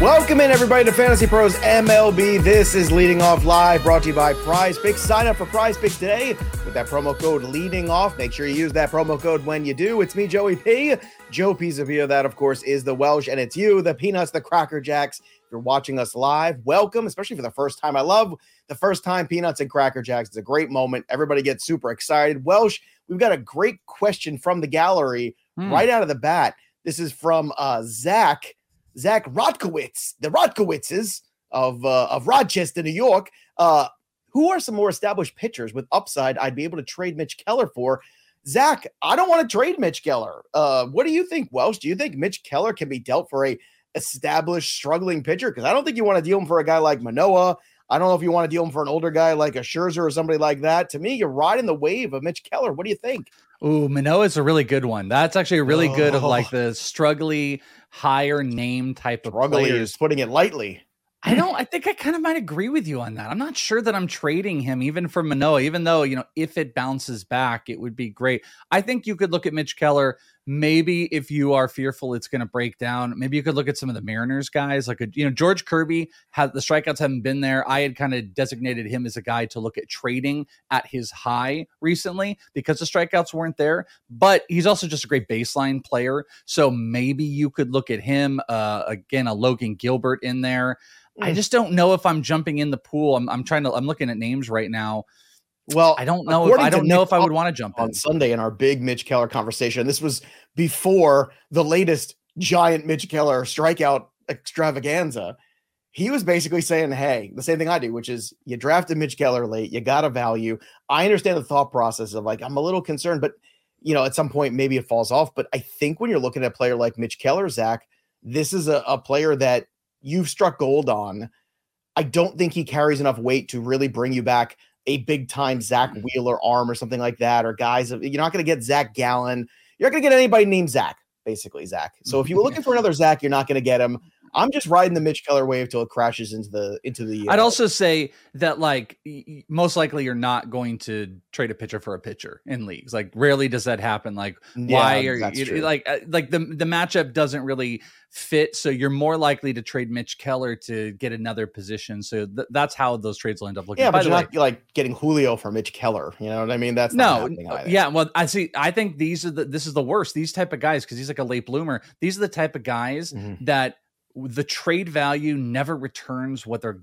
Welcome in, everybody, to Fantasy Pros MLB. This is Leading Off Live, brought to you by Prize Picks. Sign up for Prize Picks today with that promo code Leading Off. Make sure you use that promo code when you do. It's me, Joey P. Joe Pisapia. That, of course, is the Welsh, and it's you, the Peanuts, the Cracker Jacks. If you're watching us live, welcome, especially for the first time. I love the first time Peanuts and Cracker Jacks. It's a great moment. Everybody gets super excited. Welsh, we've got a great question from the gallery Hmm. right out of the bat. This is from uh, Zach. Zach Rodkowitz, the Rodkowitzes of uh, of Rochester, New York. Uh, who are some more established pitchers with upside I'd be able to trade Mitch Keller for? Zach, I don't want to trade Mitch Keller. Uh, what do you think, Welsh? Do you think Mitch Keller can be dealt for a established struggling pitcher? Because I don't think you want to deal him for a guy like Manoah. I don't know if you want to deal him for an older guy like a Scherzer or somebody like that. To me, you're riding the wave of Mitch Keller. What do you think? Ooh, Manoah is a really good one. That's actually a really good of like Oh. the struggly, higher name type of Struggling players. is putting it lightly. I don't. I think I kind of might agree with you on that. I'm not sure that I'm trading him even for Manoah, even though you know if it bounces back, it would be great. I think you could look at Mitch Keller. Maybe if you are fearful it's going to break down, maybe you could look at some of the Mariners guys, like a, you know George Kirby. Had the strikeouts haven't been there. I had kind of designated him as a guy to look at trading at his high recently because the strikeouts weren't there. But he's also just a great baseline player, so maybe you could look at him uh, again. A Logan Gilbert in there. I Mm. just don't know if I'm jumping in the pool. I'm, I'm trying to. I'm looking at names right now. Well, I don't know. If, I don't know if I would want to jump in. on Sunday in our big Mitch Keller conversation. This was before the latest giant Mitch Keller strikeout extravaganza. He was basically saying, Hey, the same thing I do, which is you drafted Mitch Keller late, you got a value. I understand the thought process of like, I'm a little concerned, but you know, at some point maybe it falls off. But I think when you're looking at a player like Mitch Keller, Zach, this is a, a player that you've struck gold on. I don't think he carries enough weight to really bring you back a big time Zach mm-hmm. Wheeler arm or something like that, or guys. You're not going to get Zac Gallen. You're not going to get anybody named Zach, basically Zach. So if you were looking for another Zach, you're not going to get him. I'm just riding the Mitch Keller wave till it crashes into the into the. I'd uh, also say that like most likely you're not going to trade a pitcher for a pitcher in leagues. Like rarely does that happen. Like why yeah, are that's you true. like uh, like the the matchup doesn't really fit. So you're more likely to trade Mitch Keller to get another position. So th- that's how those trades will end up looking. Yeah, but you're way, not like getting Julio for Mitch Keller. You know what I mean? That's not no yeah well i see i think these are the this is the worst these type of guys because he's like a late bloomer these are the type of guys Mhm. that the trade value never returns what they're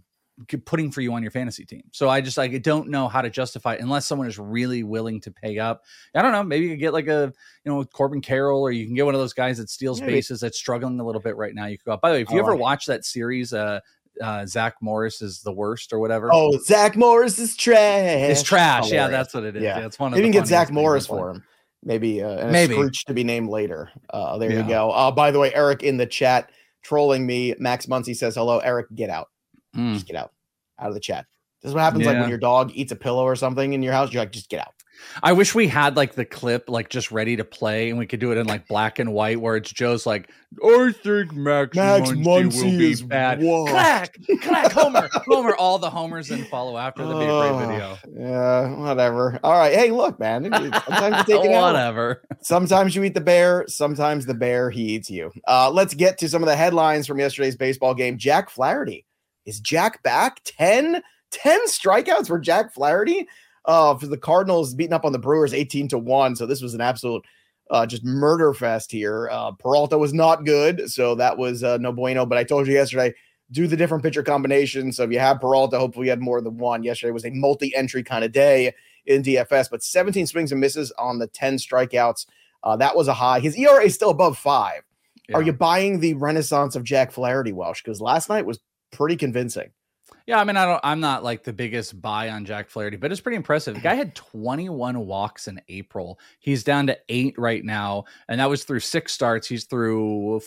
putting for you on your fantasy team so i just like I don't know how to justify it unless someone is really willing to pay up i don't know maybe you could get like a you know corbin carroll or you can get one of those guys that steals Maybe. bases that's struggling a little bit right now you could go by the way if you ever watch that series uh uh zach morris is the worst or whatever Oh, Zach Morris is trash. it's trash yeah that's what it is Yeah. yeah, it's one of the you can get Zach Morris for him. Maybe uh, Maybe. a Scrooge to be named later. Uh, there you go. Uh, by the way, Eric in the chat trolling me. Max Muncy says hello. Eric, get out. Mm. Just get out. Out of the chat. This is what happens like when your dog eats a pillow or something in your house. You're like, just get out. I wish we had like the clip like just ready to play and we could do it in like black and white where it's Joe's like, I think Max, Max Muncy, Muncy will be is bad. washed." Clack, clack, Homer, Homer, all the homers and follow after. That'd be a Oh, great video. Yeah, whatever. All right. Hey, look, man. Sometimes you take it out. Whatever. Sometimes you eat the bear. Sometimes the bear he eats you. Uh, let's get to some of the headlines from yesterday's baseball game. Jack Flaherty is Jack back? 10, 10 strikeouts for Jack Flaherty. Uh, for the Cardinals beating up on the Brewers 18 to 1. So this was an absolute uh, just murder fest here. Uh, Peralta was not good, so that was uh, no bueno. But I told you yesterday, do the different pitcher combinations. So if you have Peralta, hopefully you had more than one. Yesterday was a multi-entry kind of day in DFS, but 17 swings and misses on the 10 strikeouts. Uh, that was a high. His ERA is still above five. Are you buying the renaissance of Jack Flaherty, Welsh? Because last night was pretty convincing. Yeah, I mean, I don't. I'm not like the biggest buy on Jack Flaherty, but it's pretty impressive. The guy had 21 walks in April. He's down to eight right now, and that was through six starts. He's through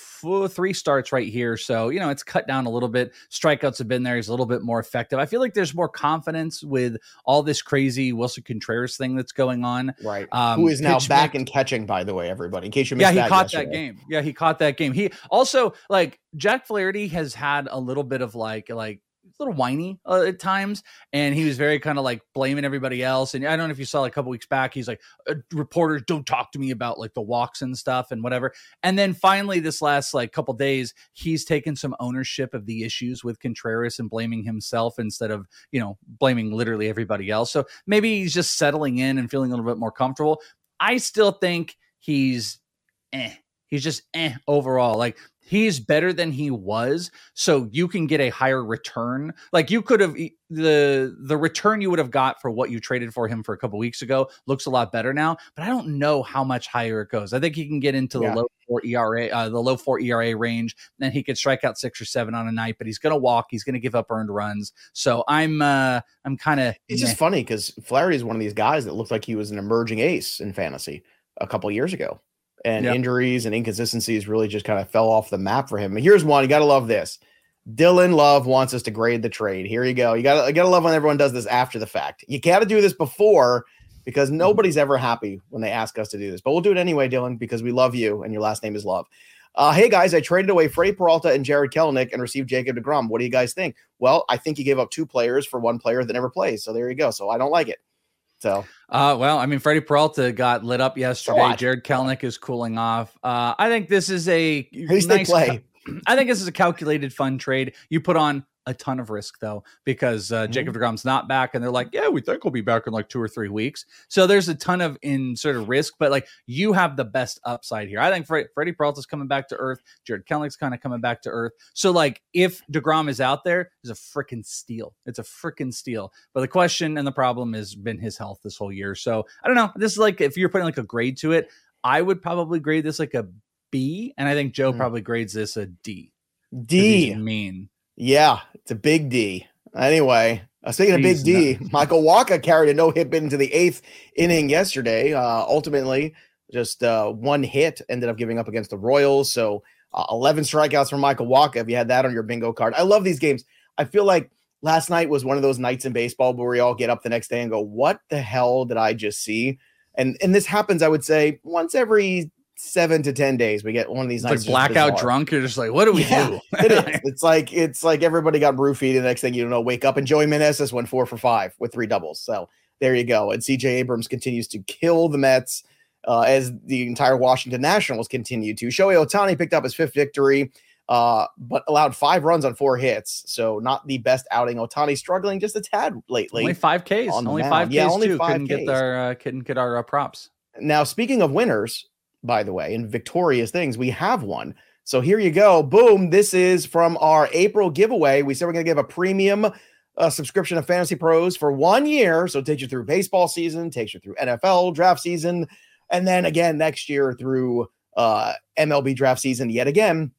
three starts right here, so you know it's cut down a little bit. Strikeouts have been there. He's a little bit more effective. I feel like there's more confidence with all this crazy Willson Contreras thing that's going on. Right. Um, Who is now pitch back and catching, by the way, everybody, in case you missed yeah, he that caught that game. Yeah, he caught that game. He also like Jack Flaherty has had a little bit of like like little whiny uh, at times, and he was very kind of like blaming everybody else. And I don't know if you saw like a couple weeks back, he's like, uh, "Reporters don't talk to me about like the walks and stuff and whatever." And then finally, this last like couple days, he's taken some ownership of the issues with Contreras and blaming himself instead of you know blaming literally everybody else. So maybe he's just settling in and feeling a little bit more comfortable. I still think he's eh. He's just eh overall. Like he's better than he was so you can get a higher return like you could have the the return you would have got for what you traded for him for a couple weeks ago looks a lot better now but i don't know how much higher it goes i think he can get into yeah. the low four era uh, the low four era range and he could strike out six or seven on a night but he's gonna walk he's gonna give up earned runs so i'm uh i'm kind of it's meh. just funny because flaherty is one of these guys that looked like he was an emerging ace in fantasy a couple years ago and yep. injuries and inconsistencies really just kind of fell off the map for him. And here's one you got to love this. Dylan Love wants us to grade the trade. Here you go. You got to got to love when everyone does this after the fact. You got to do this before because mm-hmm. nobody's ever happy when they ask us to do this. But we'll do it anyway, Dylan, because we love you and your last name is Love. Uh, hey guys, I traded away Freddie Peralta and Jared Kelenic and received Jacob DeGrom. What do you guys think? Well, I think you gave up two players for one player that never plays. So there you go. So I don't like it. So, uh, well, I mean, Freddie Peralta got lit up yesterday. Jared Kelenic is cooling off. Uh, I think this is a nice play. I think this is a calculated fun trade. You put on a ton of risk though because uh, mm-hmm. Jacob Degrom's not back, and they're like, yeah, we think he'll be back in like two or three weeks. So there's a ton of in sort of risk, but like you have the best upside here. I think Fre- Freddie Peralta's coming back to earth. Jared Kelenic's kind of coming back to earth. So like if Degrom is out there, there, is a freaking steal. It's a freaking steal. But the question and the problem has been his health this whole year. So I don't know. This is like if you're putting like a grade to it, I would probably grade this like a B, and I think Joe mm-hmm. probably grades this a D. D mean. Yeah, it's a big D. Anyway, uh, speaking of big D, Michael Wacha carried a no hit bid into the eighth inning yesterday. Uh, ultimately, just uh, one hit ended up giving up against the Royals. So uh, 11 strikeouts from Michael Wacha. If you had that on your bingo card, I love these games. I feel like last night was one of those nights in baseball where we all get up the next day and go, "What the hell did I just see?" And and this happens, I would say, once every seven to ten days we get one of these nights like blackout bizarre. drunk you're just like what do we yeah, do it is. it's like it's like everybody got roofied the next thing you know wake up and joey meneses went four for five with three doubles so there you go and cj abrams continues to kill the mets uh, as the entire washington nationals continue to shohei ohtani picked up his fifth victory uh, but allowed five runs on four hits. So not the best outing. Ohtani struggling just a tad lately. Only five Ks. Only five Ks. Yeah, only too. five couldn't Ks. get our uh, couldn't get our uh, props. Now speaking of winners, by the way, and victorious things. We have one. So here you go. Boom. This is from our April giveaway. We said we're going to give a premium uh, subscription of Fantasy Pros for one year. So it takes you through baseball season, takes you through NFL draft season, and then again next year through uh, MLB draft season yet again.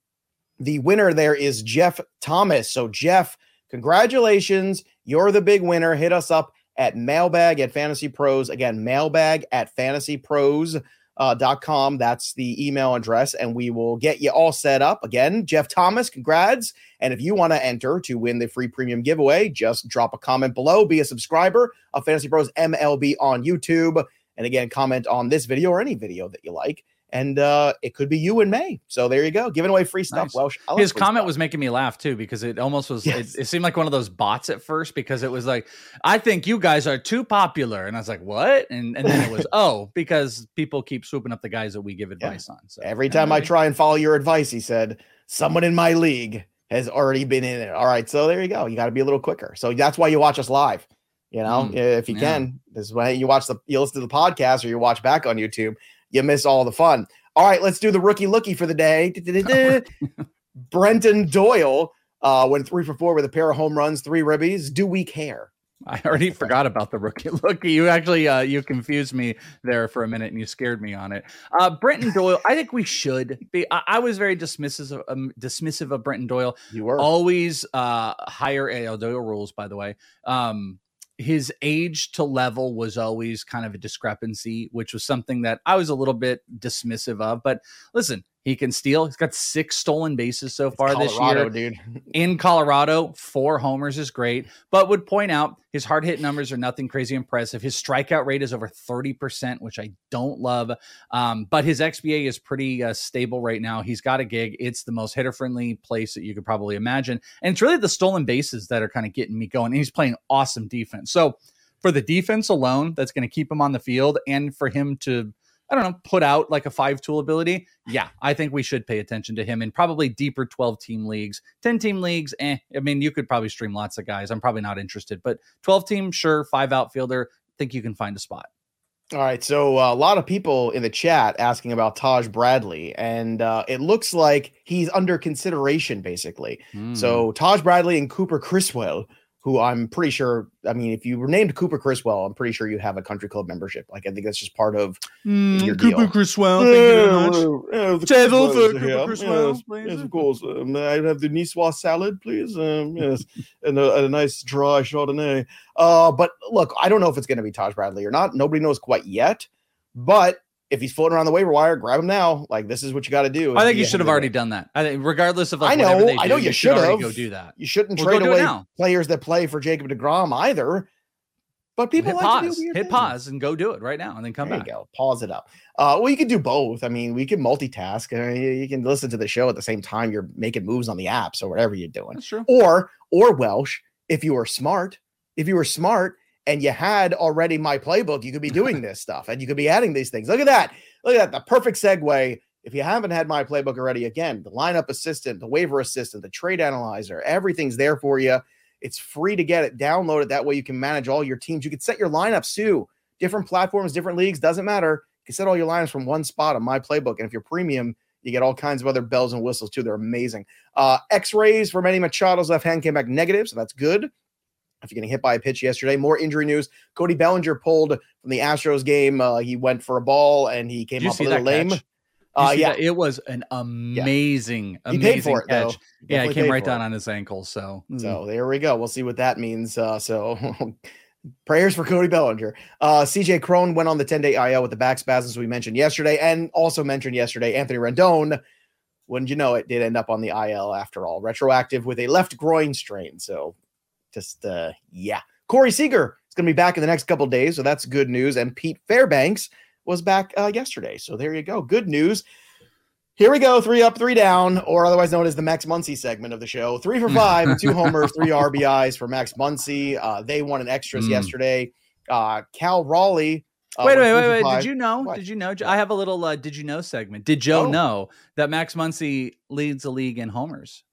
The winner there is Jeff Thomas. So, Jeff, congratulations. You're the big winner. Hit us up at mailbag at Fantasy Pros. Again, mailbag at Fantasy Pros uh, com. That's the email address, and we will get you all set up. Again, Jeff Thomas, congrats. And if you want to enter to win the free premium giveaway, just drop a comment below, be a subscriber of Fantasy Pros MLB on YouTube. And again, comment on this video or any video that you like and uh, it could be you in May. So there you go, giving away free stuff. Nice. Welsh. His comment stuff. was making me laugh too because it almost was. Yes. It, it, seemed like one of those bots at first because it was like, "I think you guys are too popular," and I was like, "What?" And and then it was, "Oh, because people keep swooping up the guys that we give advice yeah. on." So every time anyway. I try and follow your advice, he said, "Someone in my league has already been in it." All right, so there you go. You got to be a little quicker. So that's why you watch us live. You know, mm, if you yeah. can, this is why you watch the you listen to the podcast or you watch back on YouTube. You miss all the fun. All right, let's do the rookie lookie for the day. Brenton Doyle uh, went three for four with a pair of home runs, three ribbies. Do we care? I already forgot about the rookie lookie. You actually uh, you confused me there for a minute and you scared me on it. Uh, Brenton Doyle, I think we should be. I, I was very dismissive of, um, dismissive of Brenton Doyle. You were always uh, higher AL Doyle rules, by the way. Um, his age to level was always kind of a discrepancy, which was something that I was a little bit dismissive of. But listen, He can steal. He's got six stolen bases so far this year. dude. In Colorado, four homers is great, but would point out his hard hit numbers are nothing crazy impressive. His strikeout rate is over 30%, which I don't love. Um, but his XBA is pretty uh, stable right now. He's got a gig. It's the most hitter friendly place that you could probably imagine. And it's really the stolen bases that are kind of getting me going. And he's playing awesome defense. So, for the defense alone, that's going to keep him on the field and for him to I don't know, put out like a five tool ability. Yeah, I think we should pay attention to him in probably deeper 12 team leagues. 10 team leagues, eh. I mean, you could probably stream lots of guys. I'm probably not interested, but 12 team, sure. Five outfielder, think you can find a spot. All right, so uh, a lot of people in the chat asking about Taj Bradley, and uh, it looks like he's under consideration, basically. Hmm. So Taj Bradley and Cooper Criswell, who I'm pretty sure, I mean, if you were named Cooper Criswell, I'm pretty sure you have a country club membership. Like I think that's just part of Hmm, your deal. Criswell, the Table for Criswells are Cooper. Criswell, yes, please. yes, of course. Um, I'd have the Niçoise salad, please. Um, yes, and a, a nice dry Chardonnay. Uh, but look, I don't know if it's going to be Taj Bradley or not. Nobody knows quite yet. But if he's floating around the waiver wire, grab him now. Like this is what you got to do. I think you should have already done that. I think, regardless of like I know, they I know do, you should already should go do that. You shouldn't Well, trade away players that play for Jacob Degrom either. But people hit like to pause, do hit pause, and go do it right now, and then come there back. you go. Pause it up. Uh, well, you can do both. I mean, we can multitask. Uh, you, you can listen to the show at the same time you're making moves on the apps or whatever you're doing. That's true. Or, or Welsh, if you were smart, if you were smart and you had already my playbook, you could be doing this stuff and you could be adding these things. Look at that. Look at that. The perfect segue. If you haven't had my playbook already, again, the lineup assistant, the waiver assistant, the trade analyzer, everything's there for you. It's free to get it. Download it. That way you can manage all your teams. You can set your lineups too. Different platforms, different leagues, doesn't matter. You can set all your lineups from one spot on my playbook. And if you're premium, you get all kinds of other bells and whistles too. They're amazing. Uh, X-rays for Manny Machado's left hand came back negative, so that's good. After getting hit by a pitch yesterday, more injury news. Cody Bellinger pulled from the Astros game. Uh, he went for a ball and he came up a little lame. Uh, yeah, that? it was an amazing, he amazing it catch. Yeah, it came right down it. on his ankle. So, mm. So there we go. We'll see what that means. Uh, so prayers for Cody Bellinger. Uh, CJ Cron went on the 10 day IL with the back spasms we mentioned yesterday, and also mentioned yesterday, Anthony Rendon. Wouldn't you know it did end up on the IL after all, retroactive with a left groin strain. So just uh, yeah. Corey Seager is going to be back in the next couple days, so that's good news. And Pete Fairbanks was back uh, yesterday, so there you go. Good news. Here we go, three up, three down, or otherwise known as the Max Muncy segment of the show. Three for five, two homers, three RBIs for Max Muncy. Uh, they won an extras Mm. yesterday. Uh, Cal Raleigh. Uh, wait, wait, wait, wait. Did you know? What? Did you know? I have a little uh, did you know segment. Did Joe Oh. know that Max Muncy leads the league in homers?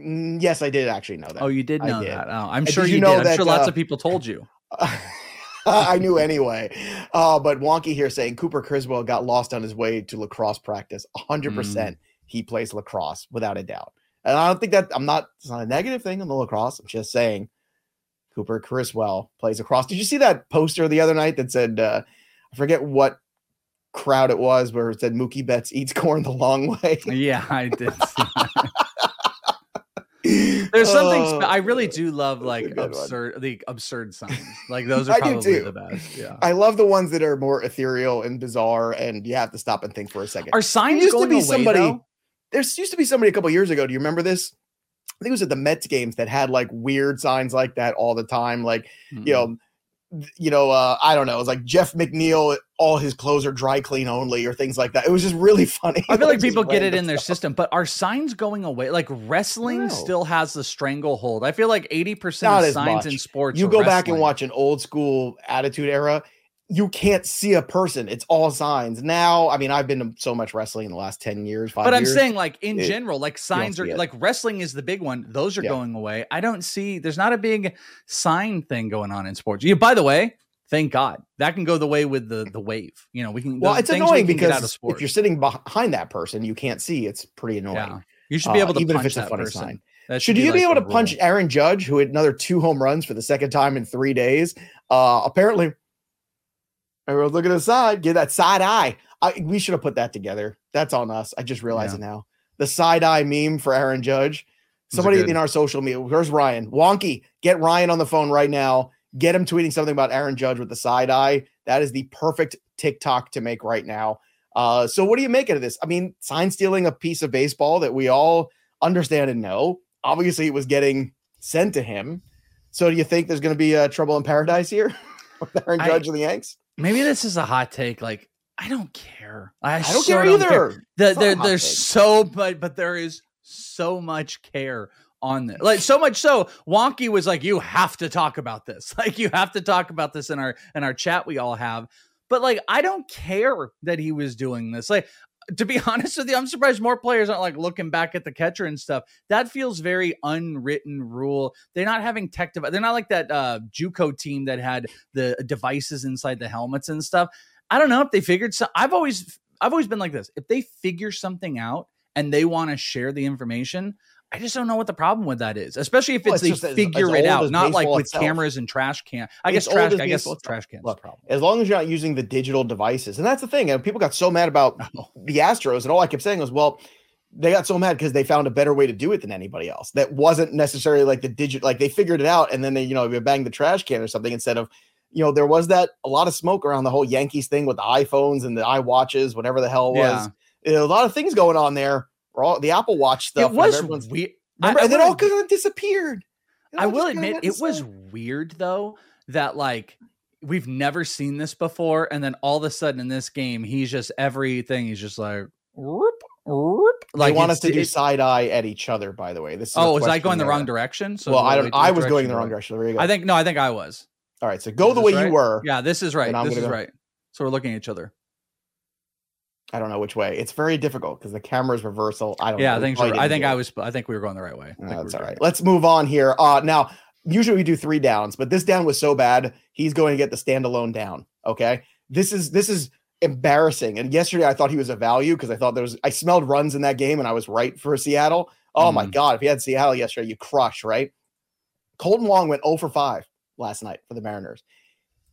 Mm, yes, I did actually know that. Oh, you did know did. that. Oh, I'm did sure you you, know did. I'm sure that, lots uh, of people told you. I knew anyway. Uh, but Wonky here saying Cooper Criswell got lost on his way to lacrosse practice. 100% Mm. he plays lacrosse without a doubt. And I don't think that I'm not, it's not a negative thing on the lacrosse. I'm just saying Cooper Criswell plays lacrosse. Did you see that poster the other night that said, uh, I forget what crowd it was, where it said Mookie Betts eats corn the long way? Yeah, I did. There's something Oh, spe- I really do love like good one. absurd the absurd signs. Like those are I do probably too. the best. Yeah. I love the ones that are more ethereal and bizarre, and you have to stop and think for a second. Are signs used to be away somebody- though? there used to be somebody a couple years ago. Do you remember this? I think it was at the Mets games that had like weird signs like that all the time. Like, Mm-mm. you hmm. know, th- you know, uh, I don't know. It was like Jeff McNeil, all his clothes are dry clean only, or things like that. It was just really funny. I feel like people get it in their system, but are signs going away? Like wrestling No. still has the stranglehold. I feel like 80% Not of signs in sports You go back and watch an old school attitude era. You can't see a person. It's all signs. Now, I mean, I've been to so much wrestling in the last 10 years, five But I'm years. saying, like in it- general, like signs are like wrestling is the big one. Those are Yeah. going away. I don't see. There's not a big sign thing going on in sports. Yeah. By the way, thank God that can go the way with the the wave. You know, we can. well, it's annoying can get out of because if you're sitting behind that person, you can't see. It's pretty annoying. yeah, you should be uh, able to even if punch it's a that funny person. sign. That Should you be like able to punch. Aaron Judge, who had another two home runs for the second time in three days? Uh, apparently, everyone's looking aside. Get that side eye. I, we should have put that together. That's on us. I just realized Yeah. it now. The side eye meme for Aaron Judge. Somebody in our social media. Where's Ryan? Wonky, get Ryan on the phone right now. Get him tweeting something about Aaron Judge with the side eye. That is the perfect TikTok to make right now. Uh, so what do you make out of this? I mean, sign stealing a piece of baseball that we all understand and know. Obviously, it was getting sent to him. So do you think there's going to be uh, trouble in paradise here with Aaron I- Judge and the Yanks? Maybe this is a hot take. Like, I don't care. I, I don't so care don't either. The, not a there, there's take. so but but there is so much care on this. Like so much so Wonky was like, you have to talk about this. Like you have to talk about this in our in our chat we all have. But like I don't care that he was doing this. Like to be honest with you, I'm surprised more players aren't like looking back at the catcher and stuff. That feels very unwritten rule. They're not having tech device. They're not like that uh JUCO team that had the devices inside the helmets and stuff. I don't know if they figured so. I've always I've always been like this. If they figure something out and they want to share the information, I just don't know what the problem with that is. Especially if Well, it's, it's they just figure it out, not like with itself. cameras and trash can. I guess trash. I guess itself. trash cans. Look, problem. As long as you're not using the digital devices, and that's the thing. And people got so mad about Oh. the Astros, and all I kept saying was, well, they got so mad because they found a better way to do it than anybody else. That wasn't necessarily like the digital, like they figured it out, and then they, you know, they banged the trash can or something instead of, you know, there was that a lot of smoke around the whole Yankees thing with the iPhones and the iWatches, whatever the hell it was. You know, a lot of things going on there. Or all the Apple Watch stuff. It was everyone's- weird. remember, I- and then all kind of disappeared. I will admit it was weird though that like we've never seen this before, and then all of a sudden in this game, he's just everything. He's just like, whoop, whoop. They want us to do side eye at each other. By the way, this. Is Oh, was I going the wrong direction? So well, I don't. I was going the wrong direction. There you go. I think no, I think I was. All right, so go Is the way you were. Yeah, this is right. This is go- right. So we're looking at each other. I don't know which way. It's very difficult because the camera's reversal. I don't. Yeah, know. I We think so. I think do I was. I think we were going the right way. No, we that's were all right. Let's move on here. Uh, now usually we do three downs, but this down was so bad he's going to get the standalone down. Okay, this is this is embarrassing. And yesterday I thought he was a value because I thought there was I smelled runs in that game and I was right for Seattle. Oh my Mhm. god, if he had Seattle yesterday, you crush right. Kolten Wong went 0 for 5 last night for the Mariners.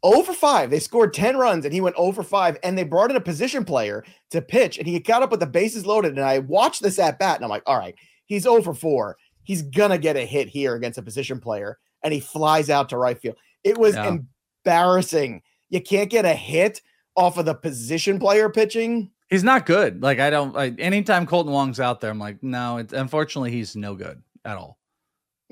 0 for 5. They scored 10 runs and he went over 5. And they brought in a position player to pitch and he got up with the bases loaded. And I watched this at bat and I'm like, all right, he's over 4. He's gonna get a hit here against a position player. And he flies out to right field. It was Yeah. embarrassing. You can't get a hit off of the position player pitching. He's not good. Like I don't. Like, anytime Kolten Wong's out there, I'm like, no. It's unfortunately he's no good at all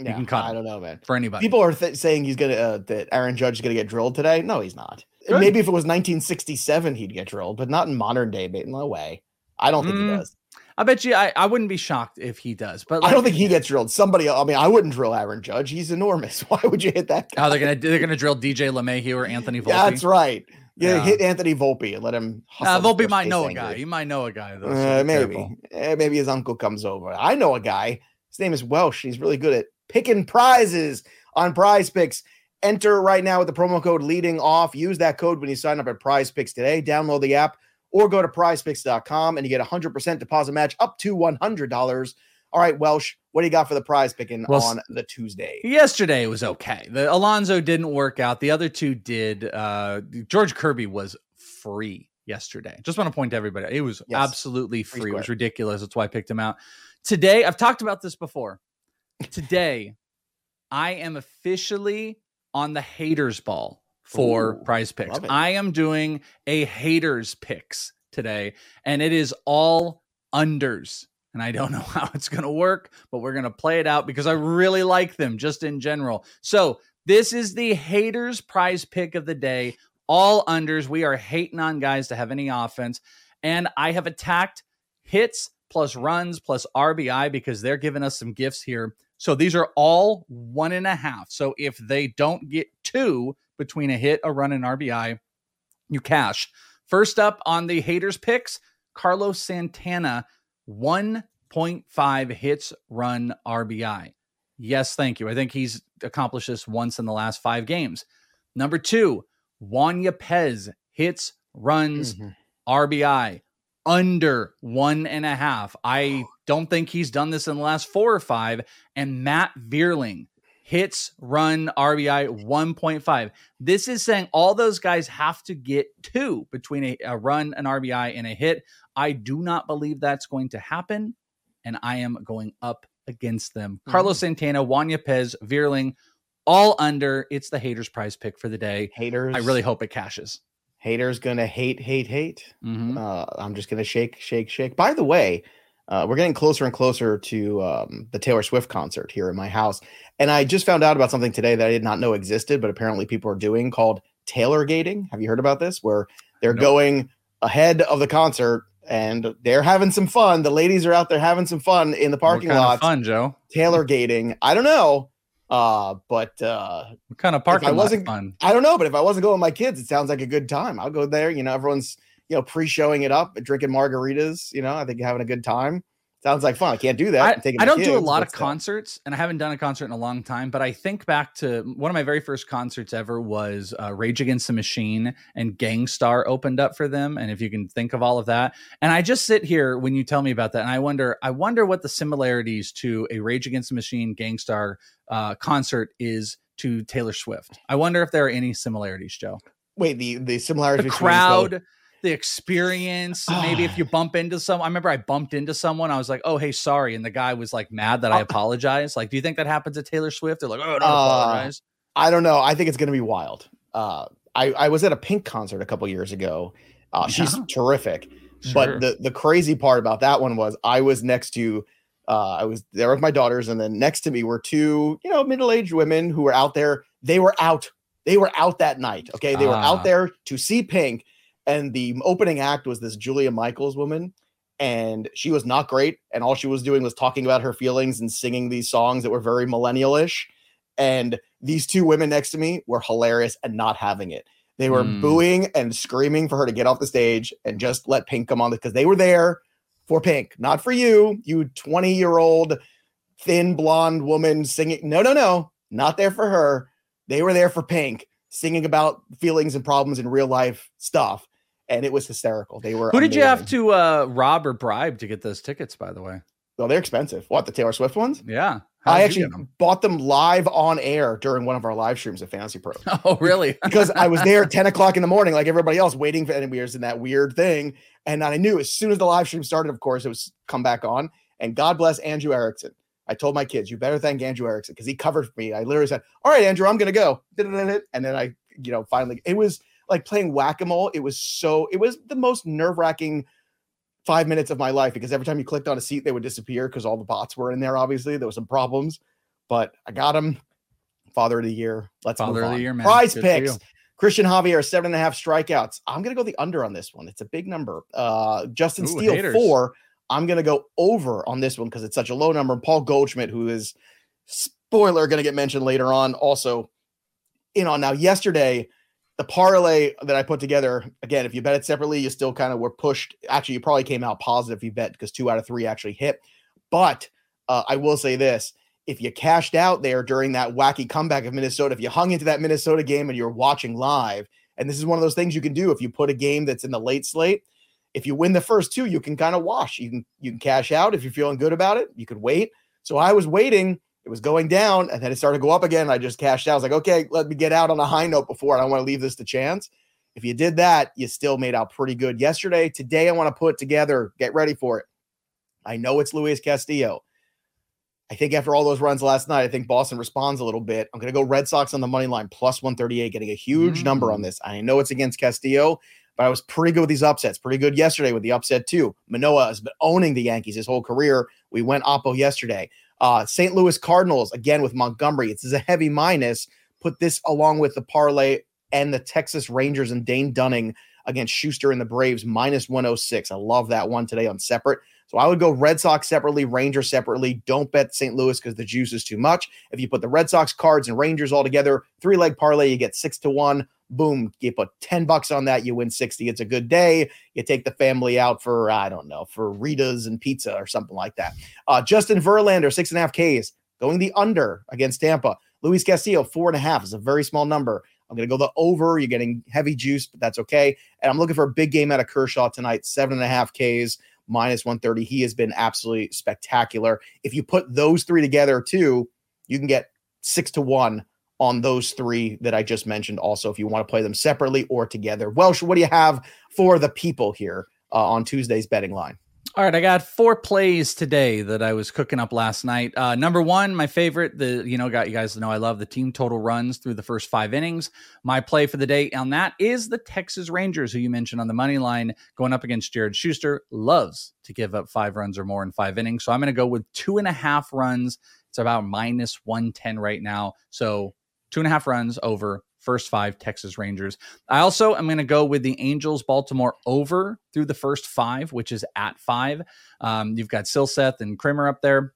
Yeah, can cut I don't know, man. for anybody. People are th- saying he's gonna uh, that Aaron Judge is gonna get drilled today. No, he's not. Good. Maybe if it was 1967, he'd get drilled, but not in modern day. But no way. I don't think Mm, he does. I bet you. I, I wouldn't be shocked if he does. But I don't think he gets drilled. Somebody. I mean, I wouldn't drill Aaron Judge. He's enormous. Why would you hit that guy? Oh, they're gonna they're gonna drill DJ LeMahieu or Anthony Volpe. That's right. Yeah, Yeah. hit Anthony Volpe and let him. Uh, Volpe might know a guy. He might know a guy though. so Uh, maybe. Eh, maybe his uncle comes over. I know a guy. His name is Welsh. He's really good at picking prizes on prize picks. Enter right now with the promo code leading off. Use that code when you sign up at prize picks today. Download the app or go to prizepicks.com and you get a 100% deposit match up to $100. All right, Welsh, what do you got for the prize picking Well, on the Tuesday? Yesterday was okay. The Alonso didn't work out. The other two did. Uh, George Kirby was free yesterday. Just want to point to everybody. It was Yes. absolutely Free free. It was ridiculous. That's why I picked him out. Today, I've talked about this before. Today, I am officially on the haters ball for Ooh, prize picks. I am doing a haters picks today, and it is all unders. And I don't know how it's going to work, but we're going to play it out because I really like them just in general. So, this is the haters prize pick of the day. All unders. We are hating on guys to have any offense. And I have attacked hits plus runs plus RBI because they're giving us some gifts here. So these are all one and a half. So if they don't get two between a hit, a run, and RBI, you cash. First up on the haters picks, Carlos Santana, 1.5 hits, run, RBI. Yes, thank you. I think he's accomplished this once in the last five games. Number two, Juan Yepez hits, runs, Mhm. RBI under one and a half. I don't think he's done this in the last four or five. And Matt Vierling hits, run, RBI 1.5. This is saying all those guys have to get two between a, a run, an RBI, and a hit. I do not believe that's going to happen. And I am going up against them. Carlos mm. Santana, Juan Yepez, Vierling, all under. It's the haters prize pick for the day. Haters. I really hope it cashes. Haters gonna hate, hate, hate. Mhm. Uh, I'm just gonna shake, shake, shake. By the way, uh, we're getting closer and closer to um, the Taylor Swift concert here in my house, and I just found out about something today that I did not know existed, but apparently people are doing called Taylor gating. Have you heard about this? Where they're Nope. going ahead of the concert and they're having some fun. The ladies are out there having some fun in the parking lot. Fun, Joe. Taylor gating. I don't know, uh, but uh, What kind of parking lot wasn't- fun? I don't know, but if I wasn't going with my kids, it sounds like a good time. I'll go there. You know, everyone's you know pre-showing it up, drinking margaritas. You know, I think having a good time. Sounds like fun. I can't do that. I, I don't do a lot of concerts, and I haven't done a concert in a long time. But I think back to one of my very first concerts ever was uh, Rage Against the Machine, and Gang Starr opened up for them. And if you can think of all of that, and I just sit here when you tell me about that, and I wonder, I wonder what the similarities to a Rage Against the Machine Gang Starr uh, concert is to Taylor Swift. I wonder if there are any similarities, Joe. Wait, the the similarities The between crowd. both- The experience, maybe if you bump into someone. I remember I bumped into someone. I was like, "Oh, hey, sorry," and the guy was like mad that I Uh, apologized. Like, do you think that happens to Taylor Swift? They're like, "Oh, don't Uh, apologize." I don't know. I think it's going to be wild. Uh, I I was at a Pink concert a couple years ago. Uh, she's Yeah. terrific. Sure. But the the crazy part about that one was I was next to uh, I was there with my daughters, and then next to me were two, you know, middle aged women who were out there. They were out. They were out that night. Okay, they were Ah. out there to see Pink, and the opening act was this Julia Michaels woman, and she was not great. And all she was doing was talking about her feelings and singing these songs that were very millennial-ish. And these two women next to me were hilarious and not having it. They were Mm. booing and screaming for her to get off the stage and just let Pink come on because they were there for Pink, not for you, you 20 year old thin blonde woman singing. No, no, no, not there for her. They were there for Pink, singing about feelings and problems in real life stuff. And it was hysterical. They were Who did you have to uh, rob or bribe to get those tickets? By the way, Well, they're expensive. What, the Taylor Swift ones? yeah, I How you actually get 'em? bought them live on air during one of our live streams at Fantasy Pro. Oh, really? because I was there at 10 o'clock in the morning, like everybody else, waiting for and we in that weird thing. And I knew as soon as the live stream started, of course, it was come back on. And God bless Andrew Erickson. I told my kids, you better thank Andrew Erickson because he covered for me. I literally said, All right, Andrew, I'm gonna go. And then I, you know, finally it was like playing whack-a-mole. It was so it was the most nerve-wracking five minutes of my life because every time you clicked on a seat, they would disappear because all the bots were in there. Obviously, there was some problems, but I got him. Father of the year. Let's Father move of the year, man. Prize Good picks. Cristian Javier, seven and a half strikeouts. I'm gonna go the under on this one. It's a big number. Uh Justin Ooh, Steele, haters. four. I'm gonna go over on this one because it's such a low number. And Paul Goldschmidt, who is spoiler, gonna get mentioned later on, also in on now. Yesterday, the parlay that I put together, again, if you bet it separately, you still kind of were pushed. Actually, you probably came out positive if you bet because two out of three actually hit. But uh, I will say this if you cashed out there during that wacky comeback of Minnesota, if you hung into that Minnesota game and you're watching live, and this is one of those things you can do if you put a game that's in the late slate. If you win the first two, you can kind of wash. You can you can cash out if you're feeling good about it. You could wait. So I was waiting. It was going down, and then it started to go up again. I just cashed out. I was like, okay, let me get out on a high note before. I don't want to leave this to chance. If you did that, you still made out pretty good yesterday. Today, I want to put together. Get ready for it. I know it's Luis Castillo. I think after all those runs last night, I think Boston responds a little bit. I'm going to go Red Sox on the money line plus 138, getting a huge number on Mm. this. I know it's against Castillo, but I was pretty good with these upsets. Pretty good yesterday with the upset too. Manoah has been owning the Yankees his whole career. We went Oppo yesterday. Uh, St. Louis Cardinals again with Montgomery. It's a heavy minus. Put this along with the parlay and the Texas Rangers and Dane Dunning against Shuster and the Braves minus 106. I love that one today on separate. So I would go Red Sox separately, Rangers separately. Don't bet St. Louis because the juice is too much. If you put the Red Sox cards and Rangers all together, three leg parlay, you get six to one. Boom, you put 10 bucks on that, you win 60. It's a good day. You take the family out for, I don't know, for Rita's and pizza or something like that. Uh, Justin Verlander, six and a half Ks, going the under against Tampa. Luis Castillo, four and a half is a very small number. I'm going to go the over. You're getting heavy juice, but that's okay. And I'm looking for a big game out of Kershaw tonight, seven and a half Ks, minus 130. He has been absolutely spectacular. If you put those three together, too, you can get six to one on those three that I just mentioned. Also, if you want to play them separately or together. Welsh, what do you have for the people here uh, on Tuesday's betting line? All right, I got four plays today that I was cooking up last night. Uh, number one, my favorite, the you know, got you guys to know I love the team total runs through the first five innings. My play for the day on that is the Texas Rangers, who you mentioned on the money line, going up against Jared Shuster. Loves to give up five runs or more in five innings, so I'm going to go with two and a half runs. It's about minus one ten right now, so two and a half runs over first five Texas Rangers. I also am going to go with the Angels Baltimore over through the first five, which is at five. Um, you've got Silseth and Kremer up there.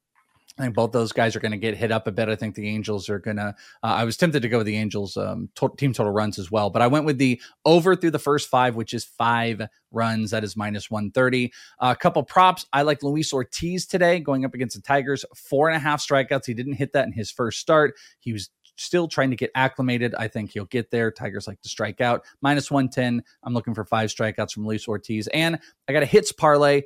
I think both those guys are going to get hit up a bit. I think the Angels are going to. Uh, I was tempted to go with the Angels um, to- team total runs as well, but I went with the over through the first five, which is five runs. That is minus 130. Uh, a couple props. I like Luis Ortiz today going up against the Tigers. Four and a half strikeouts. He didn't hit that in his first start. He was still trying to get acclimated. I think he'll get there. Tigers like to strike out. Minus 110. I'm looking for five strikeouts from Luis Ortiz. And I got a hits parlay.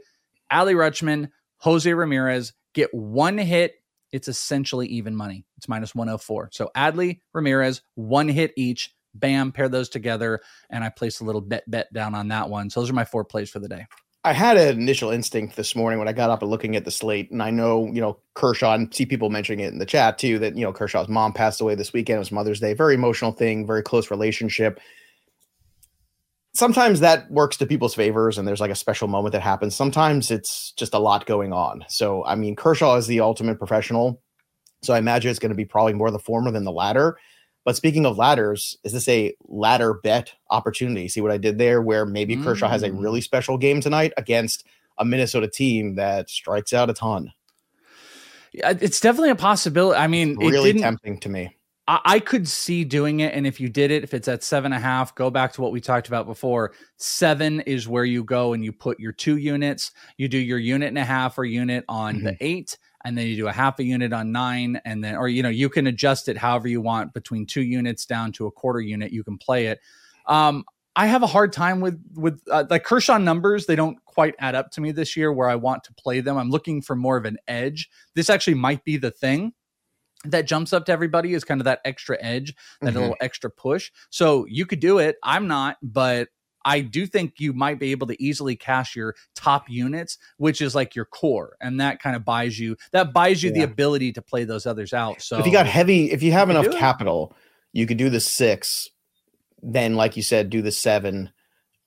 Adley Rutschman, Jose Ramirez get one hit. It's essentially even money. It's minus 104. So Adley, Ramirez, one hit each. Bam, pair those together. And I placed a little bet bet down on that one. So those are my four plays for the day. I had an initial instinct this morning when I got up and looking at the slate, and I know you know Kershaw and see people mentioning it in the chat too that you know Kershaw's mom passed away this weekend. It was Mother's Day, very emotional thing, very close relationship. Sometimes that works to people's favors, and there's like a special moment that happens. Sometimes it's just a lot going on. So I mean, Kershaw is the ultimate professional, so I imagine it's going to be probably more the former than the latter. But speaking of ladders, is this a ladder bet opportunity? See what I did there, where maybe mm. Kershaw has a mm. really special game tonight against a Minnesota team that strikes out a ton. It's definitely a possibility. I mean, really tempting to me. I, I could see doing it, and if you did it, if it's at seven and a half, go back to what we talked about before. Seven is where you go and you put your two units. You do your unit and a half or unit on mm-hmm. the eight and then you do a half a unit on nine and then or you know you can adjust it however you want between two units down to a quarter unit you can play it um i have a hard time with with uh, like kershaw numbers they don't quite add up to me this year where i want to play them i'm looking for more of an edge this actually might be the thing that jumps up to everybody is kind of that extra edge, that mm-hmm. little extra push. So you could do it. I'm not, but I do think you might be able to easily cash your top units, which is like your core, and that kind of buys you that buys you yeah. the ability to play those others out. So if you got heavy, if you have enough capital, you could do the six. Then, like you said, do the seven.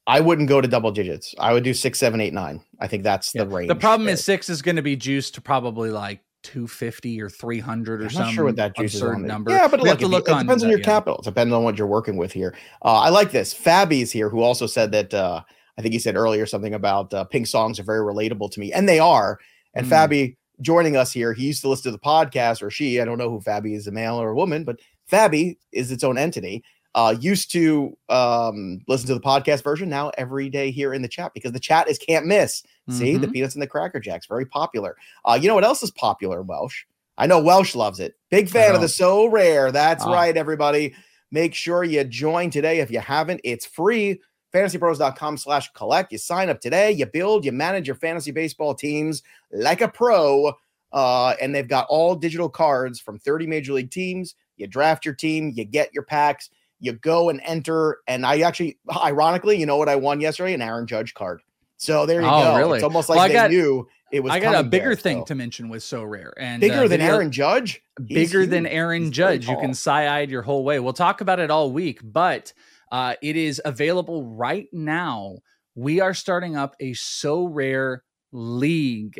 I wouldn't go to double digits. I would do six, seven, eight, nine. I think that's yeah. the range. The problem there. is six is going to be juiced to probably like 250 or 300 or something. I'm sure what that juice certain is number. Yeah, but look, look it depends on, your yeah. capital. It depends on what you're working with here. Uh, I like this. Fabby's here, who also said that uh, I think he said earlier something about uh, Pink songs are very relatable to me, and they are. And mm. Fabby joining us here, he used to listen to the podcast, or she. I don't know who Fabby is, a male or a woman, but Fabby is its own entity. Uh, used to um, listen to the podcast version. Now every day here in the chat because the chat is can't miss. See mm-hmm. the peanuts and the cracker jacks, very popular. Uh, you know what else is popular? Welsh. I know Welsh loves it. Big fan of the Sorare. That's ah. right, everybody. Make sure you join today if you haven't. It's free. FantasyPros.com slash collect. You sign up today. You build, you manage your fantasy baseball teams like a pro. Uh, and they've got all digital cards from 30 major league teams. You draft your team, you get your packs, you go and enter. And I actually, ironically, you know what I won yesterday? An Aaron Judge card. So there you oh, go. Really? It's almost like well, they got, knew it was. I got a bigger there, thing so. to mention with Sorare and bigger uh, than Aaron Judge. Bigger than Aaron He's Judge. You can side your whole way. We'll talk about it all week, but uh, it is available right now. We are starting up a Sorare league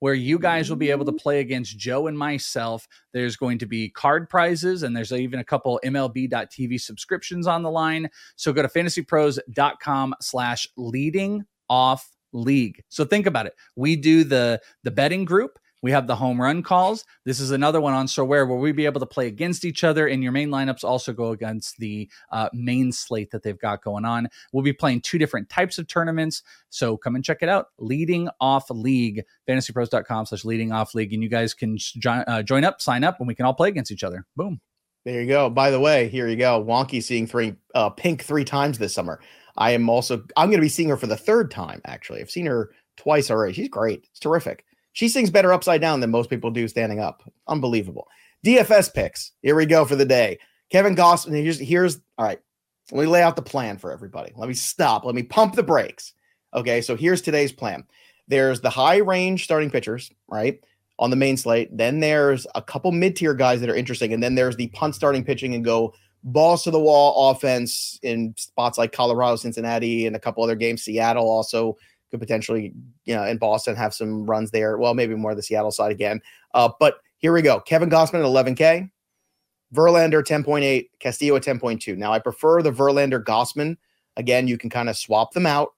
where you guys will be able to play against Joe and myself. There's going to be card prizes, and there's even a couple MLB.TV subscriptions on the line. So go to fantasypros.com slash leading off league. So think about it. We do the the betting group. We have the home run calls. This is another one on Sorare where will we be able to play against each other, and your main lineups also go against the uh, main slate that they've got going on. We'll be playing two different types of tournaments, so come and check it out. Leading Off League, fantasypros.com slash leading off league, and you guys can jo- uh, join up, sign up, and we can all play against each other. Boom. There you go. By the way, here you go. Wonky seeing three uh, pink three times this summer. I am also I'm going to be seeing her for the third time. Actually, I've seen her twice already. She's great. It's terrific. She sings better upside down than most people do standing up. Unbelievable. DFS picks. Here we go for the day. Kevin Gausman. Here's here's all right. Let me lay out the plan for everybody. Let me stop. Let me pump the brakes. Okay, so here's today's plan. there's the high range starting pitchers, right? On the main slate. Then there's a couple mid tier guys that are interesting. And then there's the punt starting pitching and go balls to the wall offense in spots like Colorado, Cincinnati, and a couple other games. Seattle also could potentially, you know, in Boston have some runs there. Well, maybe more the Seattle side again. Uh, but here we go. Kevin Gausman at 11K, Verlander 10.8, Castillo at 10.2. Now I prefer the Verlander Gausman. Again, you can kind of swap them out,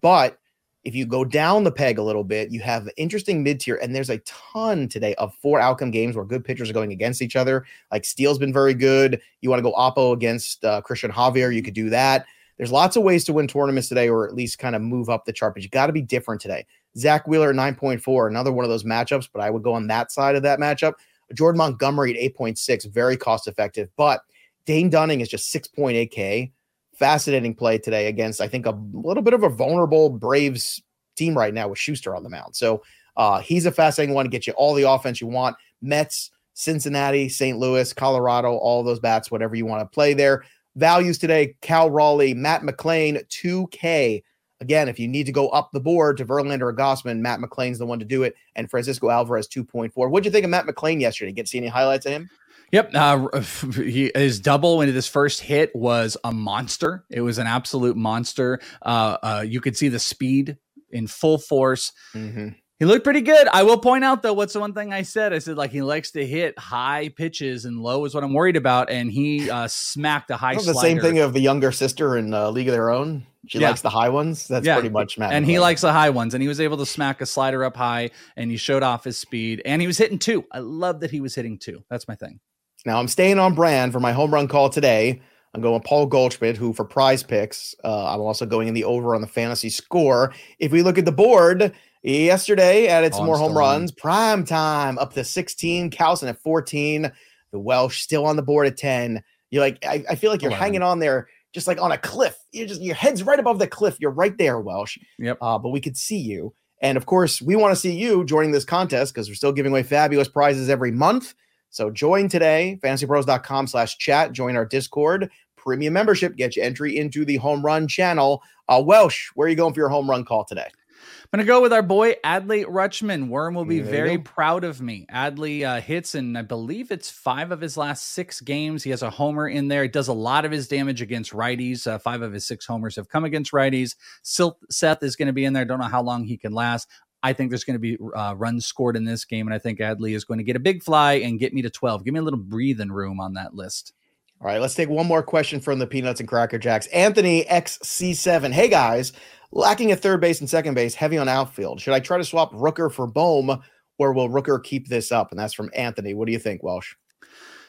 but if you go down the peg a little bit, you have interesting mid tier, and there's a ton today of four outcome games where good pitchers are going against each other. Like Steele's been very good. You want to go Oppo against uh, Cristian Javier, you could do that. There's lots of ways to win tournaments today, or at least kind of move up the chart, but you got to be different today. Zack Wheeler 9.4, another one of those matchups, but I would go on that side of that matchup. Jordan Montgomery at 8.6, very cost effective, but Dane Dunning is just 6.8K fascinating play today against, I think, a little bit of a vulnerable Braves team right now with Shuster on the mound. So uh, he's a fascinating one to get you all the offense you want. Mets, Cincinnati, St. Louis, Colorado, all those bats, whatever you want to play there. Values today Cal Raleigh, Matt McLain, 2K. Again, if you need to go up the board to Verlander or Gausman, Matt McLain's the one to do it. And Francisco Alvarez, 2.4. What'd you think of Matt McLain yesterday? Get to see any highlights of him? Yep, uh, he, his double into this first hit was a monster. It was an absolute monster. Uh, uh, you could see the speed in full force. Mm-hmm. He looked pretty good. I will point out though, what's the one thing I said? I said like he likes to hit high pitches and low is what I'm worried about, and he uh, smacked a high. the same thing of the younger sister in uh, League of Their Own. She yeah. likes the high ones. That's yeah. pretty much Matt. And he likes the high ones, and he was able to smack a slider up high, and he showed off his speed, and he was hitting two. I love that he was hitting two. That's my thing. Now I'm staying on brand for my home run call today. I'm going with Paul Goldschmidt, who for PrizePicks, uh, I'm also going in the over on the fantasy score. If we look at the board, yesterday added some oh, more home runs. Prime time up to 16. Carlson at 14. The Welsh still on the board at 10. You're like, I, I feel like you're 11. hanging on there just like on a cliff. You just your head's right above the cliff. You're right there, Welsh. Yep. Uh, but we could see you. And of course, we want to see you joining this contest because we're still giving away fabulous prizes every month. So join today, fantasypros.com slash chat. Join our Discord. Premium membership gets you entry into the home run channel. Uh, Welsh, where are you going for your home run call today? I'm going to go with our boy Adley Rutschman. Worm will be there very proud of me. Adley uh, hits in, I believe it's five of his last six games. He has a homer in there. He does a lot of his damage against righties. Uh, five of his six homers have come against righties. Seth is going to be in there. Don't know how long he can last. I think there's going to be uh, runs scored in this game, and I think Adley is going to get a big fly and get me to 12. Give me a little breathing room on that list. All right, let's take one more question from the Peanuts and Cracker Jacks. Anthony XC7. Hey guys, lacking a third base and second base, heavy on outfield. Should I try to swap Rooker for Bohm, or will Rooker keep this up? And that's from Anthony. What do you think, Welsh?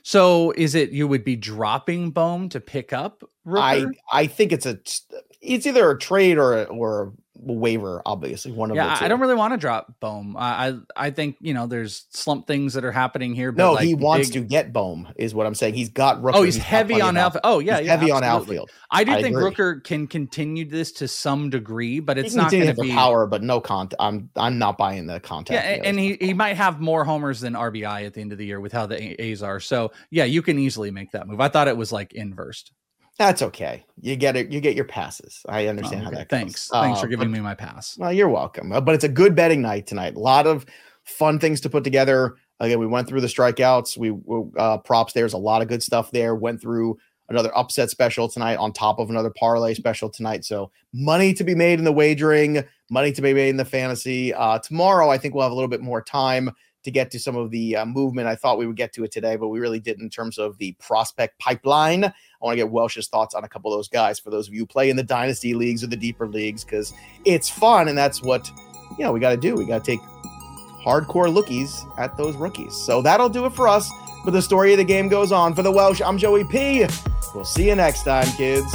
So is it you would be dropping Bohm to pick up Rooker? I I think it's a it's either a trade or or a waiver, obviously one of yeah. I don't really want to drop Bohm. I I think you know there's slump things that are happening here. But no, like he wants big... to get Bohm, is what I'm saying. He's got Rooker. Oh, he's, he's heavy on outfield. Oh yeah, he's yeah, heavy absolutely. on outfield. I do I think agree. Rooker can continue this to some degree, but it's not going to be power, but no content. I'm I'm not buying the content. Yeah, and he he might have more homers than RBI at the end of the year with how the A's are. So yeah, you can easily make that move. I thought it was like inversed. That's okay. You get it. You get your passes. I understand oh, okay. how that. Thanks. Goes. Thanks uh, for giving but, me my pass. Well, you're welcome. Uh, but it's a good betting night tonight. A lot of fun things to put together. Again, we went through the strikeouts. We uh, props. There's a lot of good stuff there. Went through another upset special tonight on top of another parlay special tonight. So money to be made in the wagering, money to be made in the fantasy. Uh, tomorrow, I think we'll have a little bit more time to get to some of the uh, movement. I thought we would get to it today, but we really didn't in terms of the prospect pipeline. I want to get Welsh's thoughts on a couple of those guys for those of you play in the dynasty leagues or the deeper leagues because it's fun and that's what you know we got to do. We got to take hardcore lookies at those rookies. So that'll do it for us. But the story of the game goes on. For the Welsh, I'm Joey P. We'll see you next time, kids.